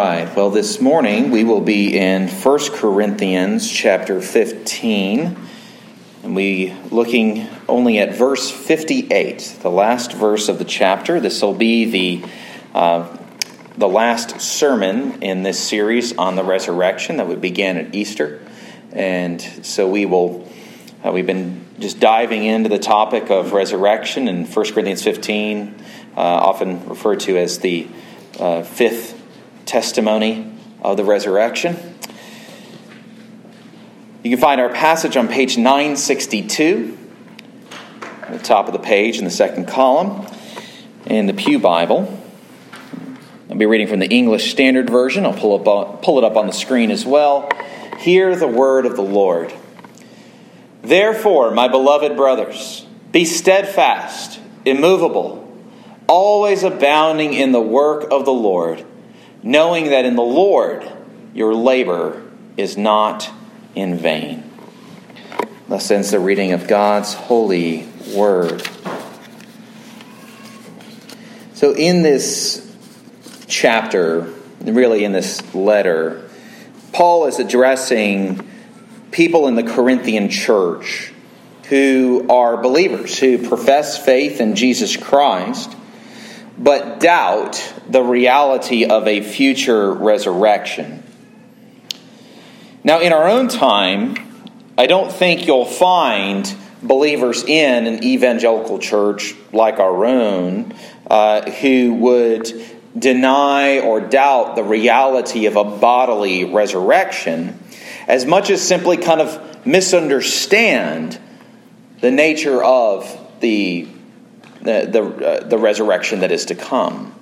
right. Well, this morning we will be in 1 Corinthians chapter 15. And we looking only at verse 58, the last verse of the chapter. This will be the uh, the last sermon in this series on the resurrection that we began at Easter. And so we will uh, we've been just diving into the topic of resurrection in 1 Corinthians 15, uh, often referred to as the uh, fifth testimony of the resurrection. You can find our passage on page 962, at the top of the page in the second column, in the Pew Bible. I'll be reading from the English Standard Version. I'll pull, up, pull it up on the screen as well. Hear the word of the Lord. Therefore, my beloved brothers, be steadfast, immovable, always abounding in the work of the Lord knowing that in the Lord your labor is not in vain. Thus ends the reading of God's holy word. So, in this chapter, really in this letter, Paul is addressing people in the Corinthian church who are believers, who profess faith in Jesus Christ but doubt the reality of a future resurrection. Now, in our own time, I don't think you'll find believers in an evangelical church like our own uh, who would deny or doubt the reality of a bodily resurrection as much as simply kind of misunderstand the nature of the the the, uh, the resurrection that is to come.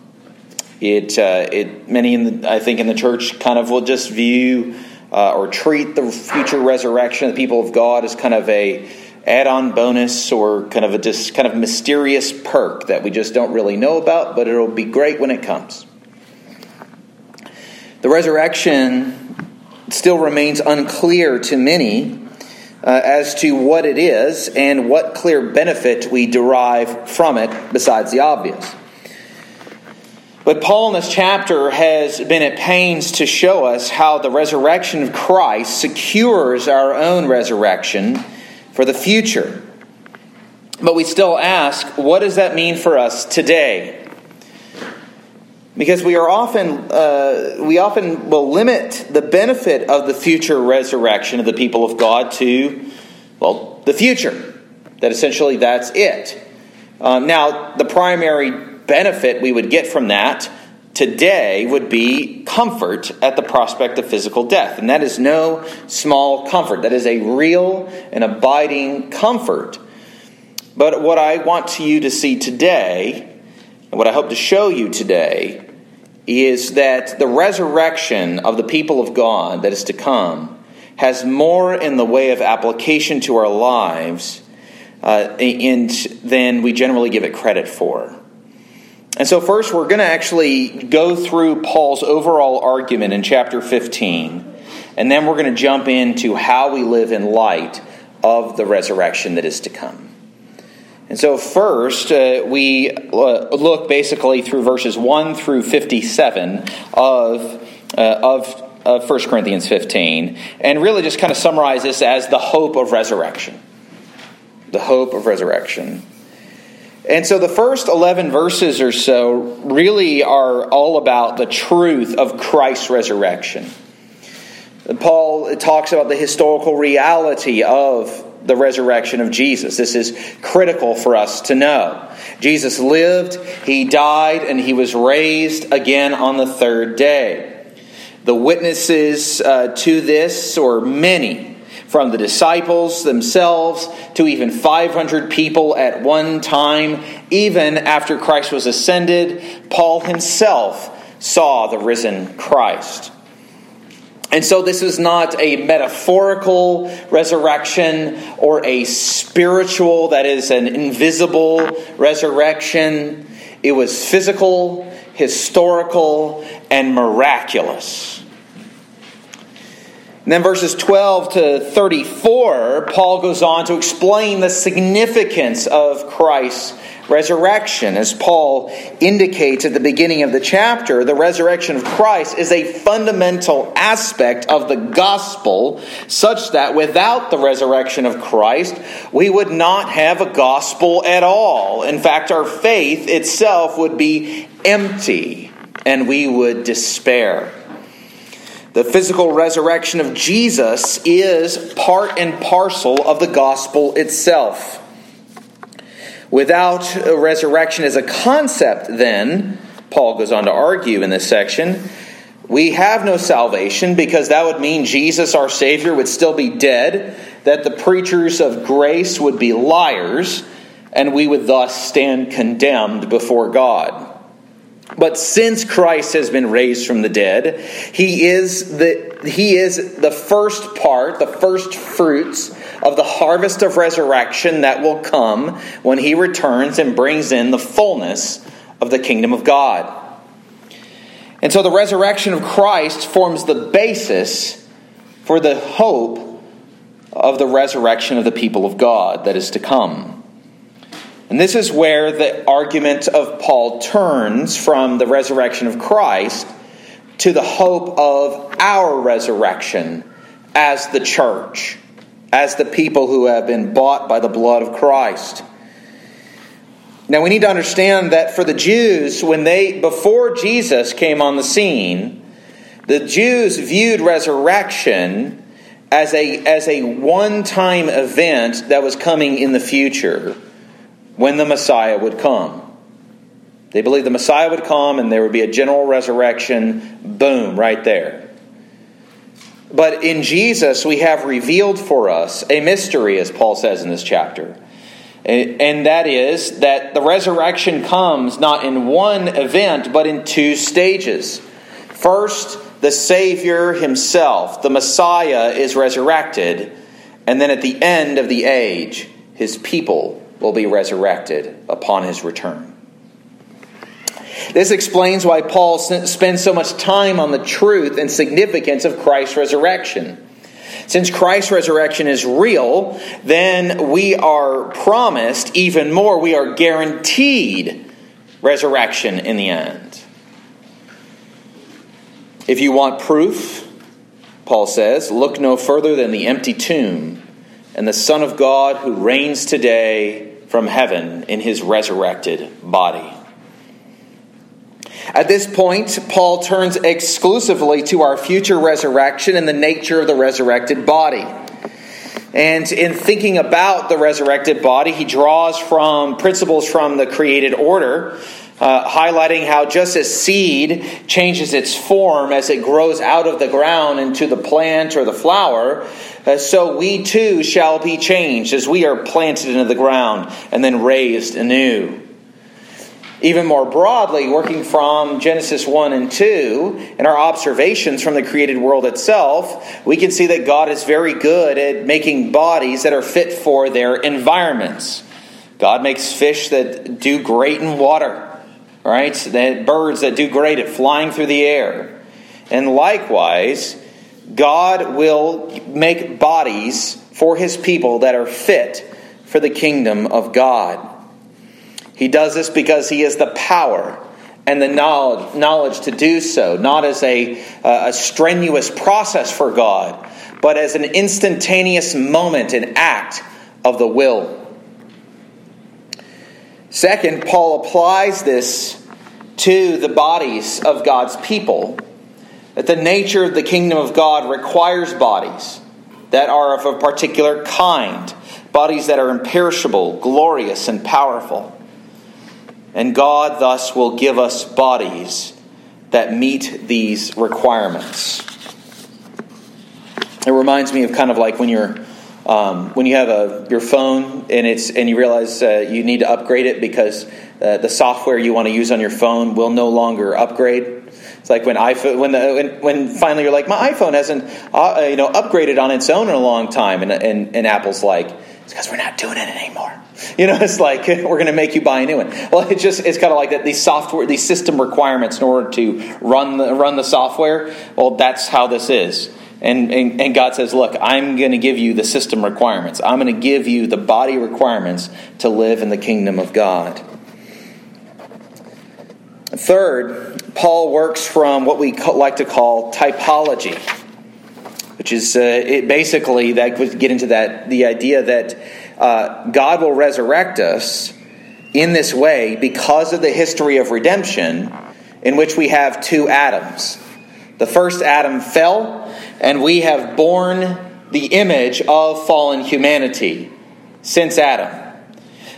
It uh, it many in the, I think in the church kind of will just view uh, or treat the future resurrection of the people of God as kind of a add-on bonus or kind of a just kind of mysterious perk that we just don't really know about, but it'll be great when it comes. The resurrection still remains unclear to many uh, as to what it is and what clear benefit we derive from it besides the obvious. But Paul in this chapter has been at pains to show us how the resurrection of Christ secures our own resurrection for the future. But we still ask, what does that mean for us today? Because we are often uh, we often will limit the benefit of the future resurrection of the people of God to well the future that essentially that's it. Um, now the primary benefit we would get from that today would be comfort at the prospect of physical death, and that is no small comfort. That is a real and abiding comfort. But what I want you to see today, and what I hope to show you today, is that the resurrection of the people of God that is to come has more in the way of application to our lives uh, in, than we generally give it credit for. And so, first, we're going to actually go through Paul's overall argument in chapter 15, and then we're going to jump into how we live in light of the resurrection that is to come. And so, first, uh, we uh, look basically through verses 1 through 57 of, uh, of, of 1 Corinthians 15, and really just kind of summarize this as the hope of resurrection. The hope of resurrection. And so, the first 11 verses or so really are all about the truth of Christ's resurrection. Paul talks about the historical reality of the resurrection of Jesus. This is critical for us to know. Jesus lived, he died, and he was raised again on the third day. The witnesses uh, to this, or many, from the disciples themselves to even 500 people at one time, even after Christ was ascended, Paul himself saw the risen Christ. And so, this is not a metaphorical resurrection or a spiritual, that is, an invisible resurrection. It was physical, historical, and miraculous. And then verses 12 to 34, Paul goes on to explain the significance of Christ's resurrection. As Paul indicates at the beginning of the chapter, the resurrection of Christ is a fundamental aspect of the gospel, such that without the resurrection of Christ, we would not have a gospel at all. In fact, our faith itself would be empty and we would despair. The physical resurrection of Jesus is part and parcel of the gospel itself. Without resurrection as a concept, then, Paul goes on to argue in this section, we have no salvation because that would mean Jesus, our Savior, would still be dead, that the preachers of grace would be liars, and we would thus stand condemned before God. But since Christ has been raised from the dead, he is the, he is the first part, the first fruits of the harvest of resurrection that will come when he returns and brings in the fullness of the kingdom of God. And so the resurrection of Christ forms the basis for the hope of the resurrection of the people of God that is to come. And this is where the argument of Paul turns from the resurrection of Christ to the hope of our resurrection as the church, as the people who have been bought by the blood of Christ. Now we need to understand that for the Jews, when they before Jesus came on the scene, the Jews viewed resurrection as a as a one-time event that was coming in the future when the Messiah would come. They believed the Messiah would come and there would be a general resurrection. Boom, right there. But in Jesus, we have revealed for us a mystery, as Paul says in this chapter. And that is that the resurrection comes not in one event, but in two stages. First, the Savior himself, the Messiah, is resurrected. And then at the end of the age, his people will be resurrected upon his return. This explains why Paul spends so much time on the truth and significance of Christ's resurrection. Since Christ's resurrection is real, then we are promised even more, we are guaranteed resurrection in the end. If you want proof, Paul says, look no further than the empty tomb and the Son of God who reigns today from heaven in his resurrected body. At this point, Paul turns exclusively to our future resurrection and the nature of the resurrected body. And in thinking about the resurrected body, he draws from principles from the created order, uh, highlighting how just as seed changes its form as it grows out of the ground into the plant or the flower, uh, so we too shall be changed as we are planted into the ground and then raised anew. Even more broadly, working from Genesis 1 and 2, and our observations from the created world itself, we can see that God is very good at making bodies that are fit for their environments. God makes fish that do great in water, right? That birds that do great at flying through the air. And likewise, God will make bodies for his people that are fit for the kingdom of God. He does this because he has the power and the knowledge, knowledge to do so, not as a, uh, a strenuous process for God, but as an instantaneous moment, an act of the will. Second, Paul applies this to the bodies of God's people that the nature of the kingdom of God requires bodies that are of a particular kind, bodies that are imperishable, glorious, and powerful. And God thus will give us bodies that meet these requirements. It reminds me of kind of like when you're um, when you have a your phone and it's and you realize uh, you need to upgrade it because uh, the software you want to use on your phone will no longer upgrade it's like when iPhone, when, the, when, when finally you're like, my iPhone hasn't, uh, you know, upgraded on its own in a long time, and, and, and Apple's like, it's because we're not doing it anymore. You know, it's like we're going to make you buy a new one. Well, it just it's kind of like that. These software, these system requirements in order to run the run the software. Well, that's how this is. And, and, and God says, Look, I'm going to give you the system requirements. I'm going to give you the body requirements to live in the kingdom of God. Third, Paul works from what we like to call typology, which is uh, it basically that would get into that the idea that uh, God will resurrect us in this way because of the history of redemption, in which we have two Adams. The first Adam fell, and we have borne the image of fallen humanity since Adam.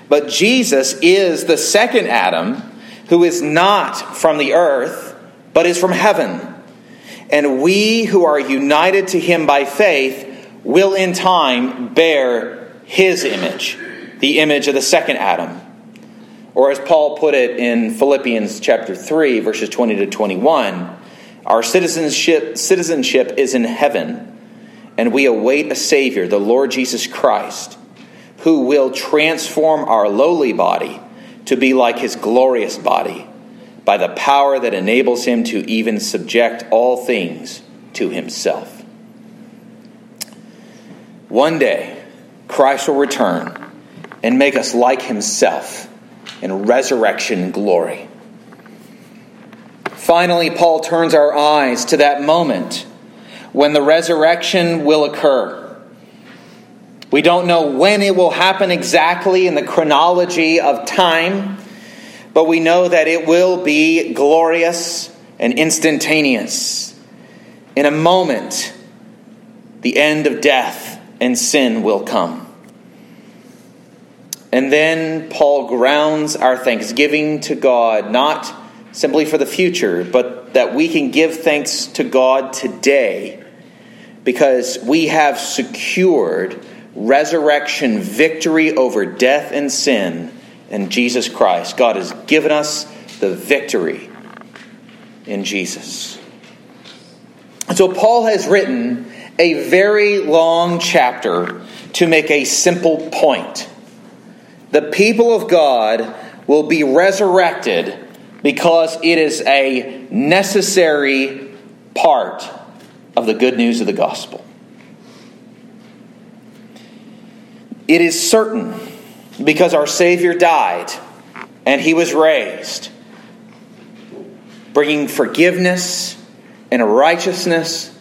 But Jesus is the second Adam who is not from the earth, but is from heaven. And we who are united to him by faith will in time bear his image, the image of the second Adam. Or as Paul put it in Philippians chapter 3 verses 20 to 21, our citizenship citizenship is in heaven, and we await a savior, the Lord Jesus Christ, who will transform our lowly body to be like his glorious body by the power that enables him to even subject all things to himself. One day, Christ will return and make us like himself in resurrection glory. Finally, Paul turns our eyes to that moment when the resurrection will occur. We don't know when it will happen exactly in the chronology of time, but we know that it will be glorious and instantaneous. In a moment, the end of death and sin will come. And then Paul grounds our thanksgiving to God, not simply for the future, but that we can give thanks to God today because we have secured resurrection victory over death and sin in Jesus Christ. God has given us the victory in Jesus. So Paul has written a very long chapter to make a simple point. The people of God will be resurrected because it is a necessary part of the good news of the gospel. It is certain because our Savior died and he was raised, bringing forgiveness and righteousness,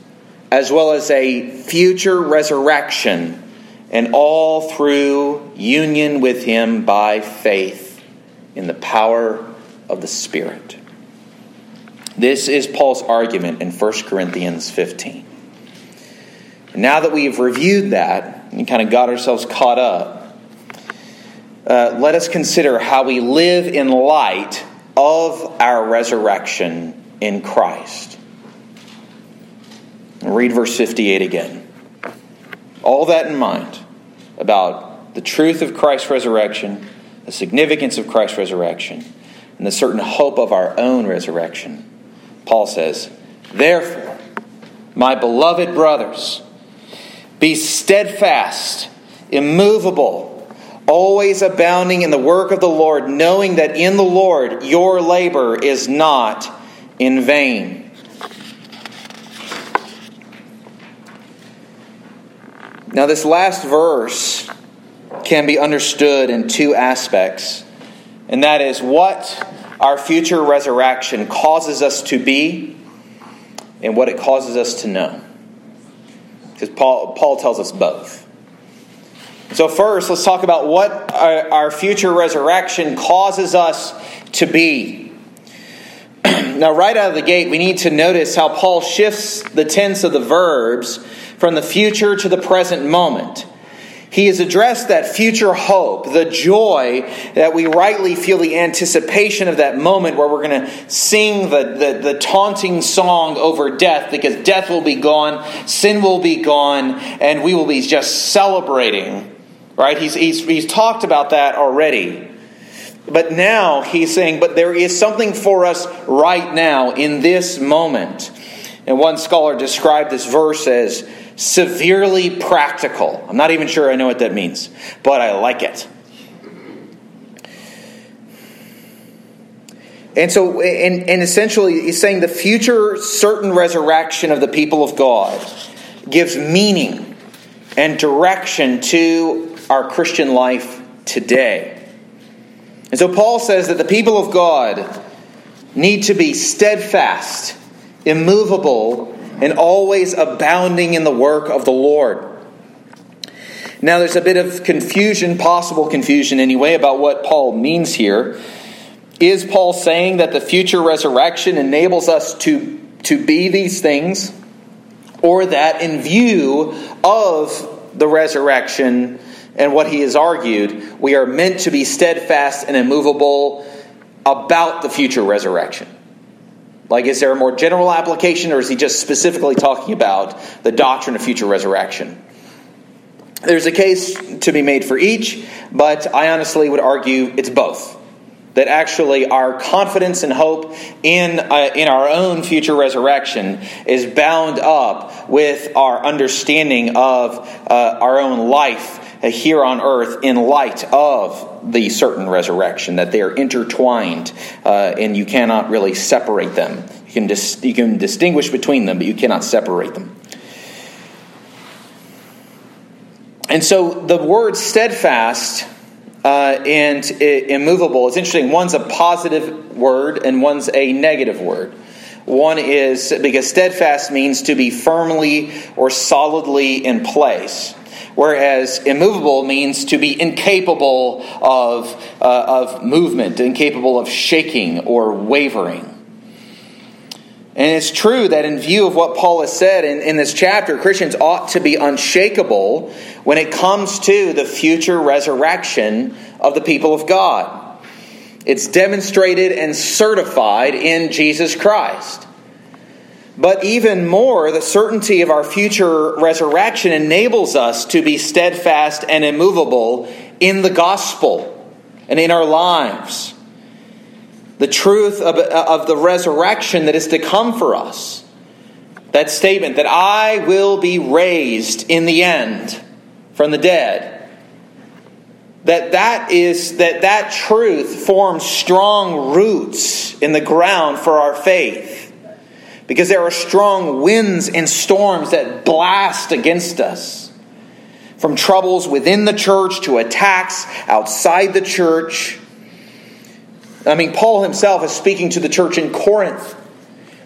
as well as a future resurrection, and all through union with him by faith in the power of the Spirit. This is Paul's argument in 1 Corinthians 15. Now that we've reviewed that and kind of got ourselves caught up, uh, let us consider how we live in light of our resurrection in Christ. read verse 58 again. All that in mind about the truth of Christ's resurrection, the significance of Christ's resurrection, and the certain hope of our own resurrection. Paul says, Therefore, my beloved brothers, be steadfast, immovable, always abounding in the work of the Lord, knowing that in the Lord your labor is not in vain. Now, this last verse can be understood in two aspects, and that is what our future resurrection causes us to be and what it causes us to know. Because Paul, Paul tells us both. So, first, let's talk about what our future resurrection causes us to be. now, right out of the gate, we need to notice how Paul shifts the tense of the verbs from the future to the present moment. He has addressed that future hope, the joy that we rightly feel the anticipation of that moment where we're going to sing the, the, the, taunting song over death because death will be gone, sin will be gone, and we will be just celebrating. Right? He's, he's, he's talked about that already. But now he's saying, but there is something for us right now in this moment. And one scholar described this verse as severely practical. I'm not even sure I know what that means, but I like it. And so, and, and essentially, he's saying the future certain resurrection of the people of God gives meaning and direction to our Christian life today. And so Paul says that the people of God need to be steadfast, immovable, and always abounding in the work of the Lord. Now, there's a bit of confusion, possible confusion anyway, about what Paul means here. Is Paul saying that the future resurrection enables us to, to be these things? Or that in view of the resurrection and what he has argued, we are meant to be steadfast and immovable about the future resurrection? Like, is there a more general application, or is he just specifically talking about the doctrine of future resurrection? There's a case to be made for each, but I honestly would argue it's both. That actually our confidence and hope in, uh, in our own future resurrection is bound up with our understanding of uh, our own life here on earth in light of the certain resurrection, that they are intertwined uh, and you cannot really separate them. You can, dis- you can distinguish between them, but you cannot separate them. And so the word steadfast uh, and immovable is interesting. One's a positive word and one's a negative word. One is because steadfast means to be firmly or solidly in place, whereas immovable means to be incapable of, uh, of movement, incapable of shaking or wavering. And it's true that in view of what Paul has said in, in this chapter, Christians ought to be unshakable when it comes to the future resurrection of the people of God. It's demonstrated and certified in Jesus Christ. But even more, the certainty of our future resurrection enables us to be steadfast and immovable in the gospel and in our lives the truth of, of the resurrection that is to come for us. That statement that I will be raised in the end from the dead. That that is that that truth forms strong roots in the ground for our faith. Because there are strong winds and storms that blast against us. From troubles within the church to attacks outside the church I mean, Paul himself is speaking to the church in Corinth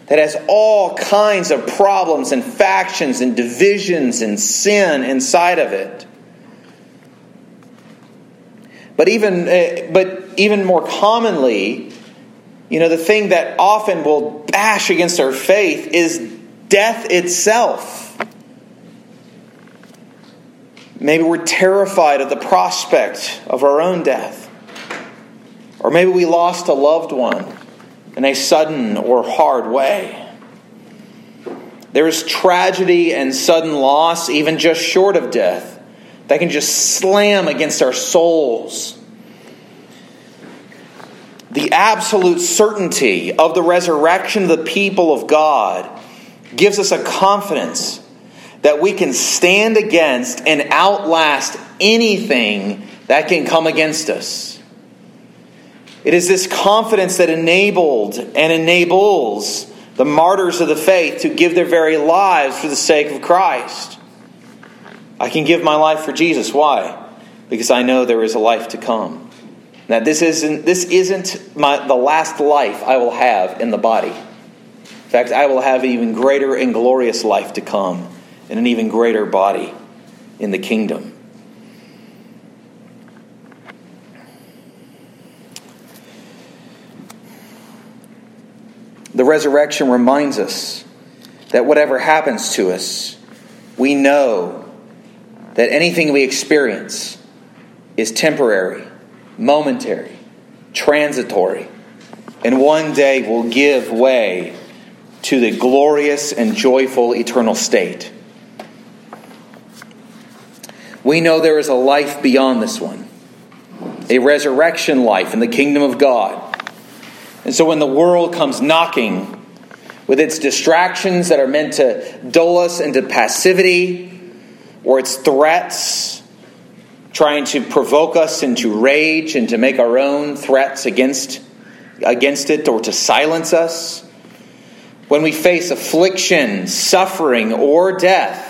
that has all kinds of problems and factions and divisions and sin inside of it. But even, uh, but even more commonly, you know, the thing that often will bash against our faith is death itself. Maybe we're terrified of the prospect of our own death. Or maybe we lost a loved one in a sudden or hard way. There is tragedy and sudden loss, even just short of death, that can just slam against our souls. The absolute certainty of the resurrection of the people of God gives us a confidence that we can stand against and outlast anything that can come against us. It is this confidence that enabled and enables the martyrs of the faith to give their very lives for the sake of Christ. I can give my life for Jesus. Why? Because I know there is a life to come. Now, this isn't, this isn't my, the last life I will have in the body. In fact, I will have an even greater and glorious life to come in an even greater body in the kingdom. The resurrection reminds us that whatever happens to us, we know that anything we experience is temporary, momentary, transitory, and one day will give way to the glorious and joyful eternal state. We know there is a life beyond this one, a resurrection life in the kingdom of God and so when the world comes knocking with its distractions that are meant to dull us into passivity, or its threats trying to provoke us into rage and to make our own threats against, against it or to silence us, when we face affliction, suffering, or death,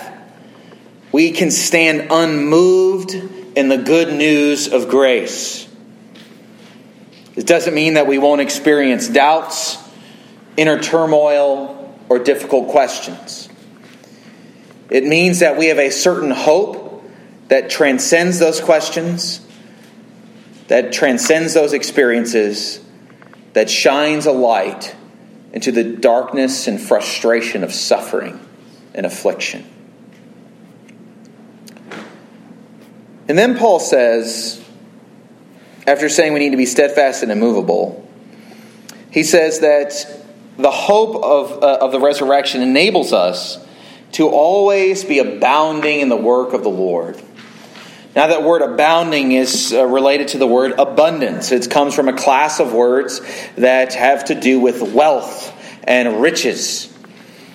we can stand unmoved in the good news of grace. It doesn't mean that we won't experience doubts, inner turmoil, or difficult questions. It means that we have a certain hope that transcends those questions, that transcends those experiences, that shines a light into the darkness and frustration of suffering and affliction. And then Paul says, after saying we need to be steadfast and immovable, he says that the hope of, uh, of the resurrection enables us to always be abounding in the work of the Lord. Now, that word abounding is uh, related to the word abundance. It comes from a class of words that have to do with wealth and riches.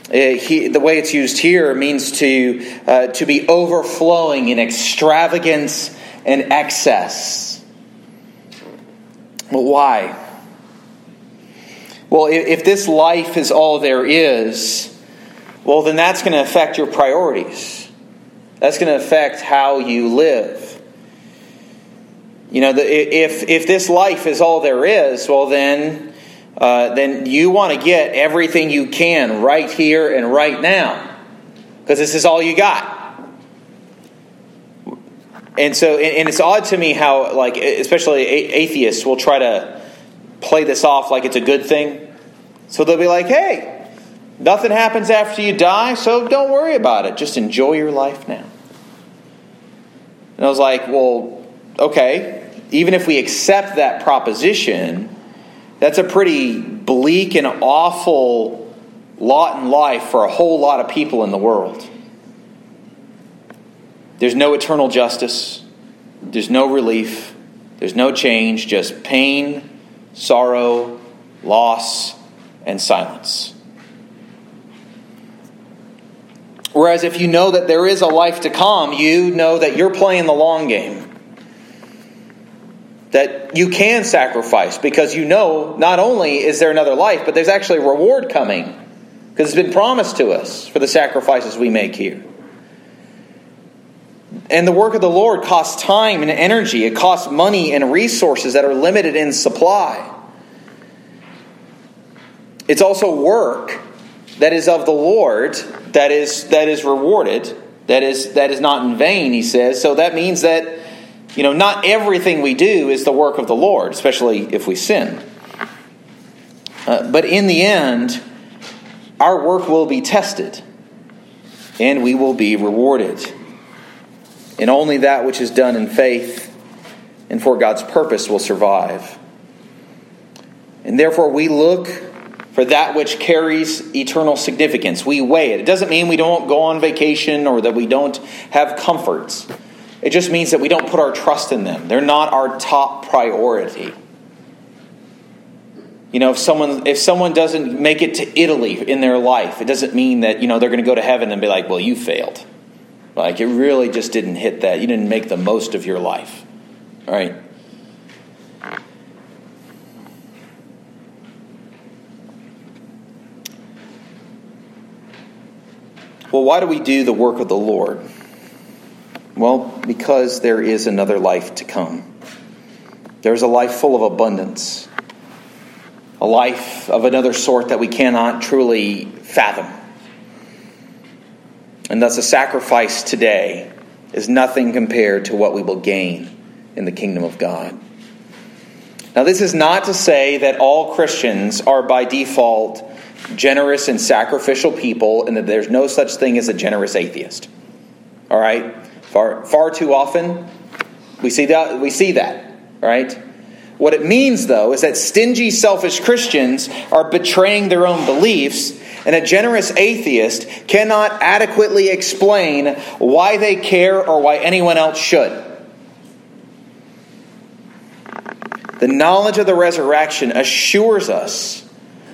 Uh, he, the way it's used here means to, uh, to be overflowing in extravagance and excess. Well, why? Well, if, if this life is all there is, well, then that's going to affect your priorities. That's going to affect how you live. You know, the, if, if this life is all there is, well, then, uh, then you want to get everything you can right here and right now. Because this is all you got. And so, and it's odd to me how, like, especially atheists will try to play this off like it's a good thing. So they'll be like, hey, Nothing happens after you die, so don't worry about it. Just enjoy your life now. And I was like, well, okay, even if we accept that proposition, that's a pretty bleak and awful lot in life for a whole lot of people in the world. There's no eternal justice, there's no relief, there's no change, just pain, sorrow, loss, and silence. Whereas if you know that there is a life to come, you know that you're playing the long game. That you can sacrifice because you know not only is there another life, but there's actually a reward coming because it's been promised to us for the sacrifices we make here. And the work of the Lord costs time and energy, it costs money and resources that are limited in supply. It's also work that is of the Lord that is that is rewarded that is that is not in vain he says. So that means that you know not everything we do is the work of the Lord especially if we sin. Uh, but in the end our work will be tested and we will be rewarded. And only that which is done in faith and for God's purpose will survive. And therefore we look for that which carries eternal significance. We weigh it. It doesn't mean we don't go on vacation or that we don't have comforts. It just means that we don't put our trust in them. They're not our top priority. You know, if someone if someone doesn't make it to Italy in their life, it doesn't mean that, you know, they're going to go to heaven and be like, "Well, you failed." Like it really just didn't hit that. You didn't make the most of your life. All right? Well, why do we do the work of the Lord? Well, because there is another life to come. There's a life full of abundance, a life of another sort that we cannot truly fathom. And thus, a sacrifice today is nothing compared to what we will gain in the kingdom of God. Now, this is not to say that all Christians are by default generous and sacrificial people, and that there's no such thing as a generous atheist. All right? Far, far too often, we see that. We see that. Right? What it means, though, is that stingy, selfish Christians are betraying their own beliefs, and a generous atheist cannot adequately explain why they care or why anyone else should. The knowledge of the resurrection assures us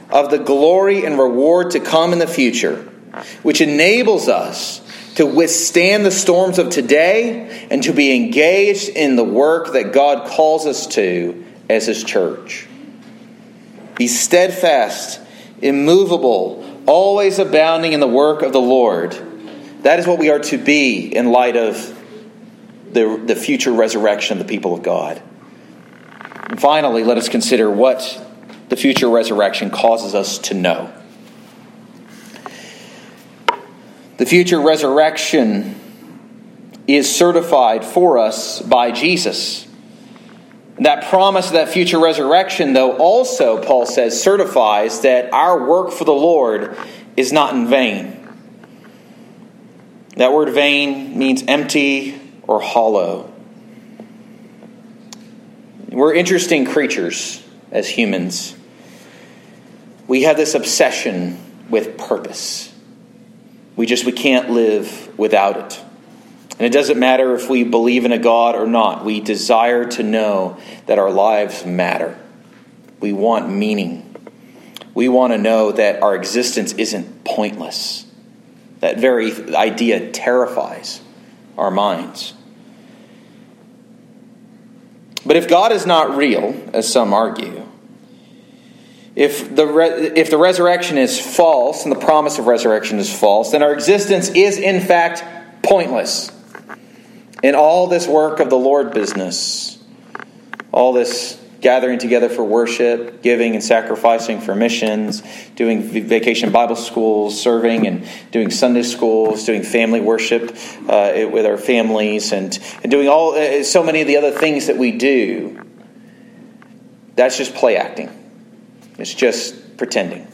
of the glory and reward to come in the future, which enables us to withstand the storms of today and to be engaged in the work that God calls us to as His church. Be steadfast, immovable, always abounding in the work of the Lord, That is what we are to be in light of the, the future resurrection of the people of God. And finally, let us consider what the future resurrection causes us to know. The future resurrection is certified for us by Jesus. That promise of that future resurrection, though, also, Paul says, certifies that our work for the Lord is not in vain. That word vain means empty or hollow. We're interesting creatures as humans. We have this obsession with purpose. We just we can't live without it. And it doesn't matter if we believe in a God or not. We desire to know that our lives matter. We want meaning. We want to know that our existence isn't pointless. That very idea terrifies our minds. But if God is not real, as some argue, if the, re- if the resurrection is false and the promise of resurrection is false, then our existence is in fact pointless. In all this work of the Lord business, all this gathering together for worship, giving and sacrificing for missions, doing vacation Bible schools, serving and doing Sunday schools, doing family worship uh, with our families, and, and doing all uh, so many of the other things that we do. That's just play acting. It's just pretending.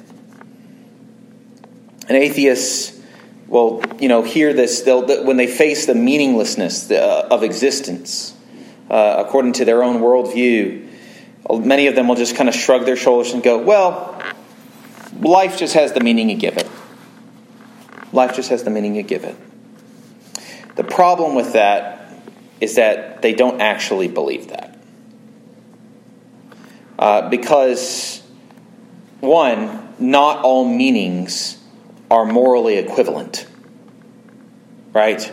And atheists will, you know, hear this they'll, when they face the meaninglessness uh, of existence uh, according to their own worldview. Many of them will just kind of shrug their shoulders and go, well, life just has the meaning you give it. Life just has the meaning you give it. The problem with that is that they don't actually believe that. Uh, because, one, not all meanings are morally equivalent. Right?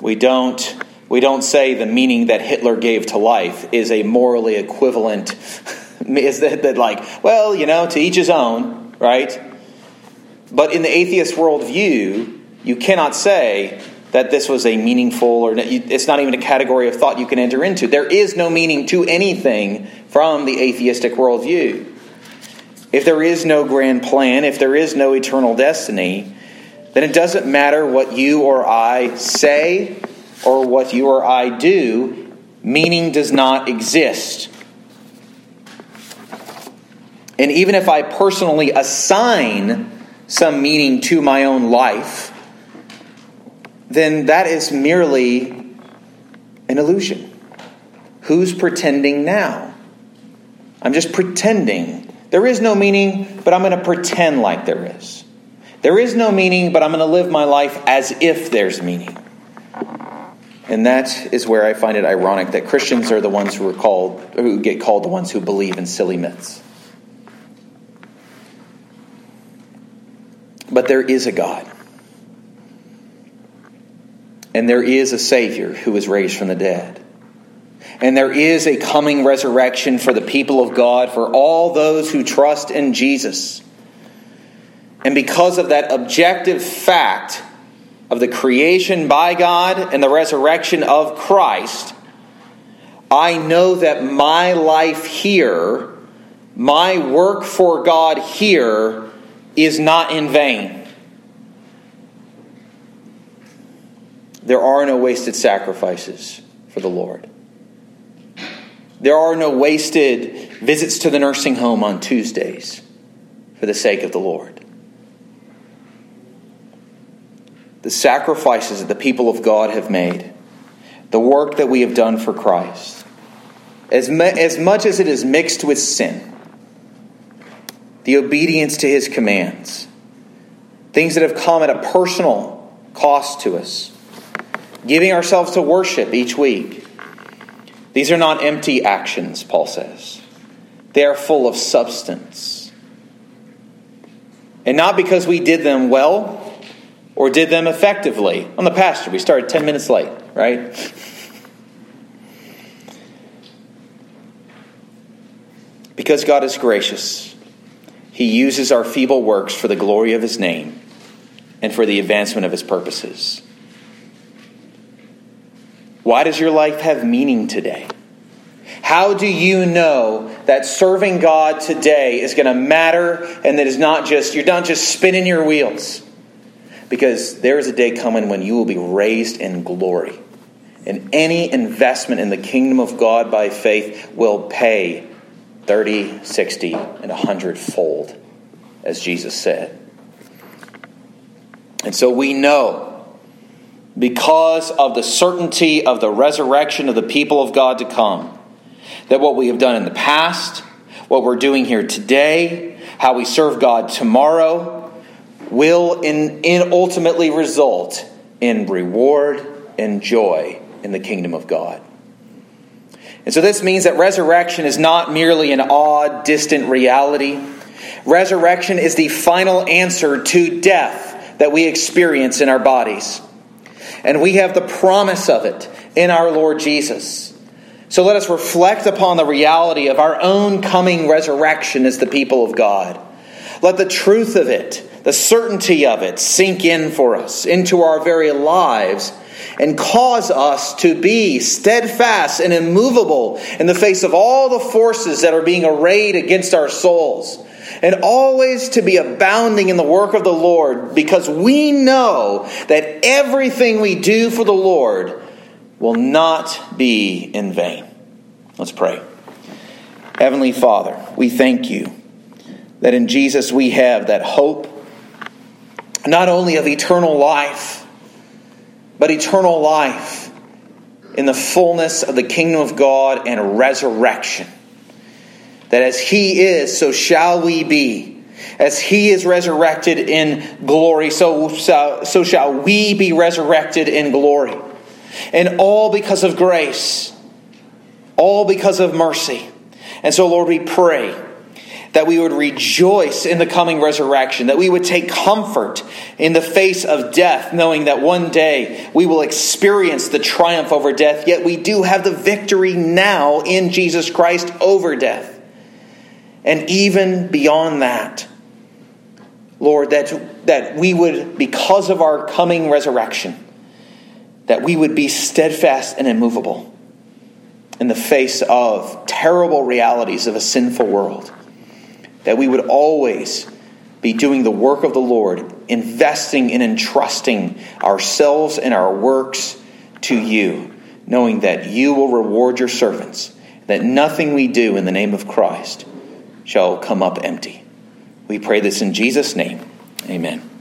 We don't we don't say the meaning that Hitler gave to life is a morally equivalent is that, that like, well, you know, to each his own, right? But in the atheist worldview, you cannot say that this was a meaningful or it's not even a category of thought you can enter into. There is no meaning to anything from the atheistic worldview. If there is no grand plan, if there is no eternal destiny, then it doesn't matter what you or I say or what you or I do, meaning does not exist. And even if I personally assign some meaning to my own life, then that is merely an illusion. Who's pretending now? I'm just pretending there is no meaning, but I'm going to pretend like there is. There is no meaning, but I'm going to live my life as if there's meaning. And that is where I find it ironic that Christians are the ones who are called who get called the ones who believe in silly myths. But there is a God. And there is a Savior who was raised from the dead. And there is a coming resurrection for the people of God, for all those who trust in Jesus. And because of that objective fact of the creation by God and the resurrection of Christ, I know that my life here, my work for God here, is not in vain. There are no wasted sacrifices for the Lord. There are no wasted visits to the nursing home on Tuesdays for the sake of the Lord. The sacrifices that the people of God have made, the work that we have done for Christ, as, as much as it is mixed with sin, the obedience to his commands, things that have come at a personal cost to us, giving ourselves to worship each week these are not empty actions, Paul says. They are full of substance. And not because we did them well or did them effectively. On the pastor, we started 10 minutes late, right? because God is gracious, He uses our feeble works for the glory of His name and for the advancement of His purposes. Why does your life have meaning today? How do you know that serving God today is going to matter and that is not just, you're not just spinning your wheels? Because there is a day coming when you will be raised in glory. And any investment in the kingdom of God by faith will pay 30, 60, and 100 fold, as Jesus said. And so we know, because of the certainty of the resurrection of the people of God to come, that what we have done in the past, what we're doing here today, how we serve God tomorrow, will in, in ultimately result in reward and joy in the kingdom of God. And so this means that resurrection is not merely an odd, distant reality. Resurrection is the final answer to death that we experience in our bodies. And we have the promise of it in our Lord Jesus. So let us reflect upon the reality of our own coming resurrection as the people of God. Let the truth of it, the certainty of it, sink in for us into our very lives and cause us to be steadfast and immovable in the face of all the forces that are being arrayed against our souls. And always to be abounding in the work of the Lord because we know that everything we do for the Lord will not be in vain. Let's pray. Heavenly Father, we thank you that in Jesus we have that hope, not only of eternal life but eternal life in the fullness of the kingdom of God and resurrection. That as He is, so shall we be. As He is resurrected in glory, so, so, so shall we be resurrected in glory. And all because of grace, all because of mercy. And so, Lord, we pray that we would rejoice in the coming resurrection, that we would take comfort in the face of death, knowing that one day we will experience the triumph over death, yet we do have the victory now in Jesus Christ over death. And even beyond that, Lord, that, that we would, because of our coming resurrection, that we would be steadfast and immovable in the face of terrible realities of a sinful world that we would always be doing the work of the Lord, investing and entrusting ourselves and our works to you, knowing that you will reward your servants, that nothing we do in the name of Christ shall come up empty. We pray this in Jesus' name. Amen.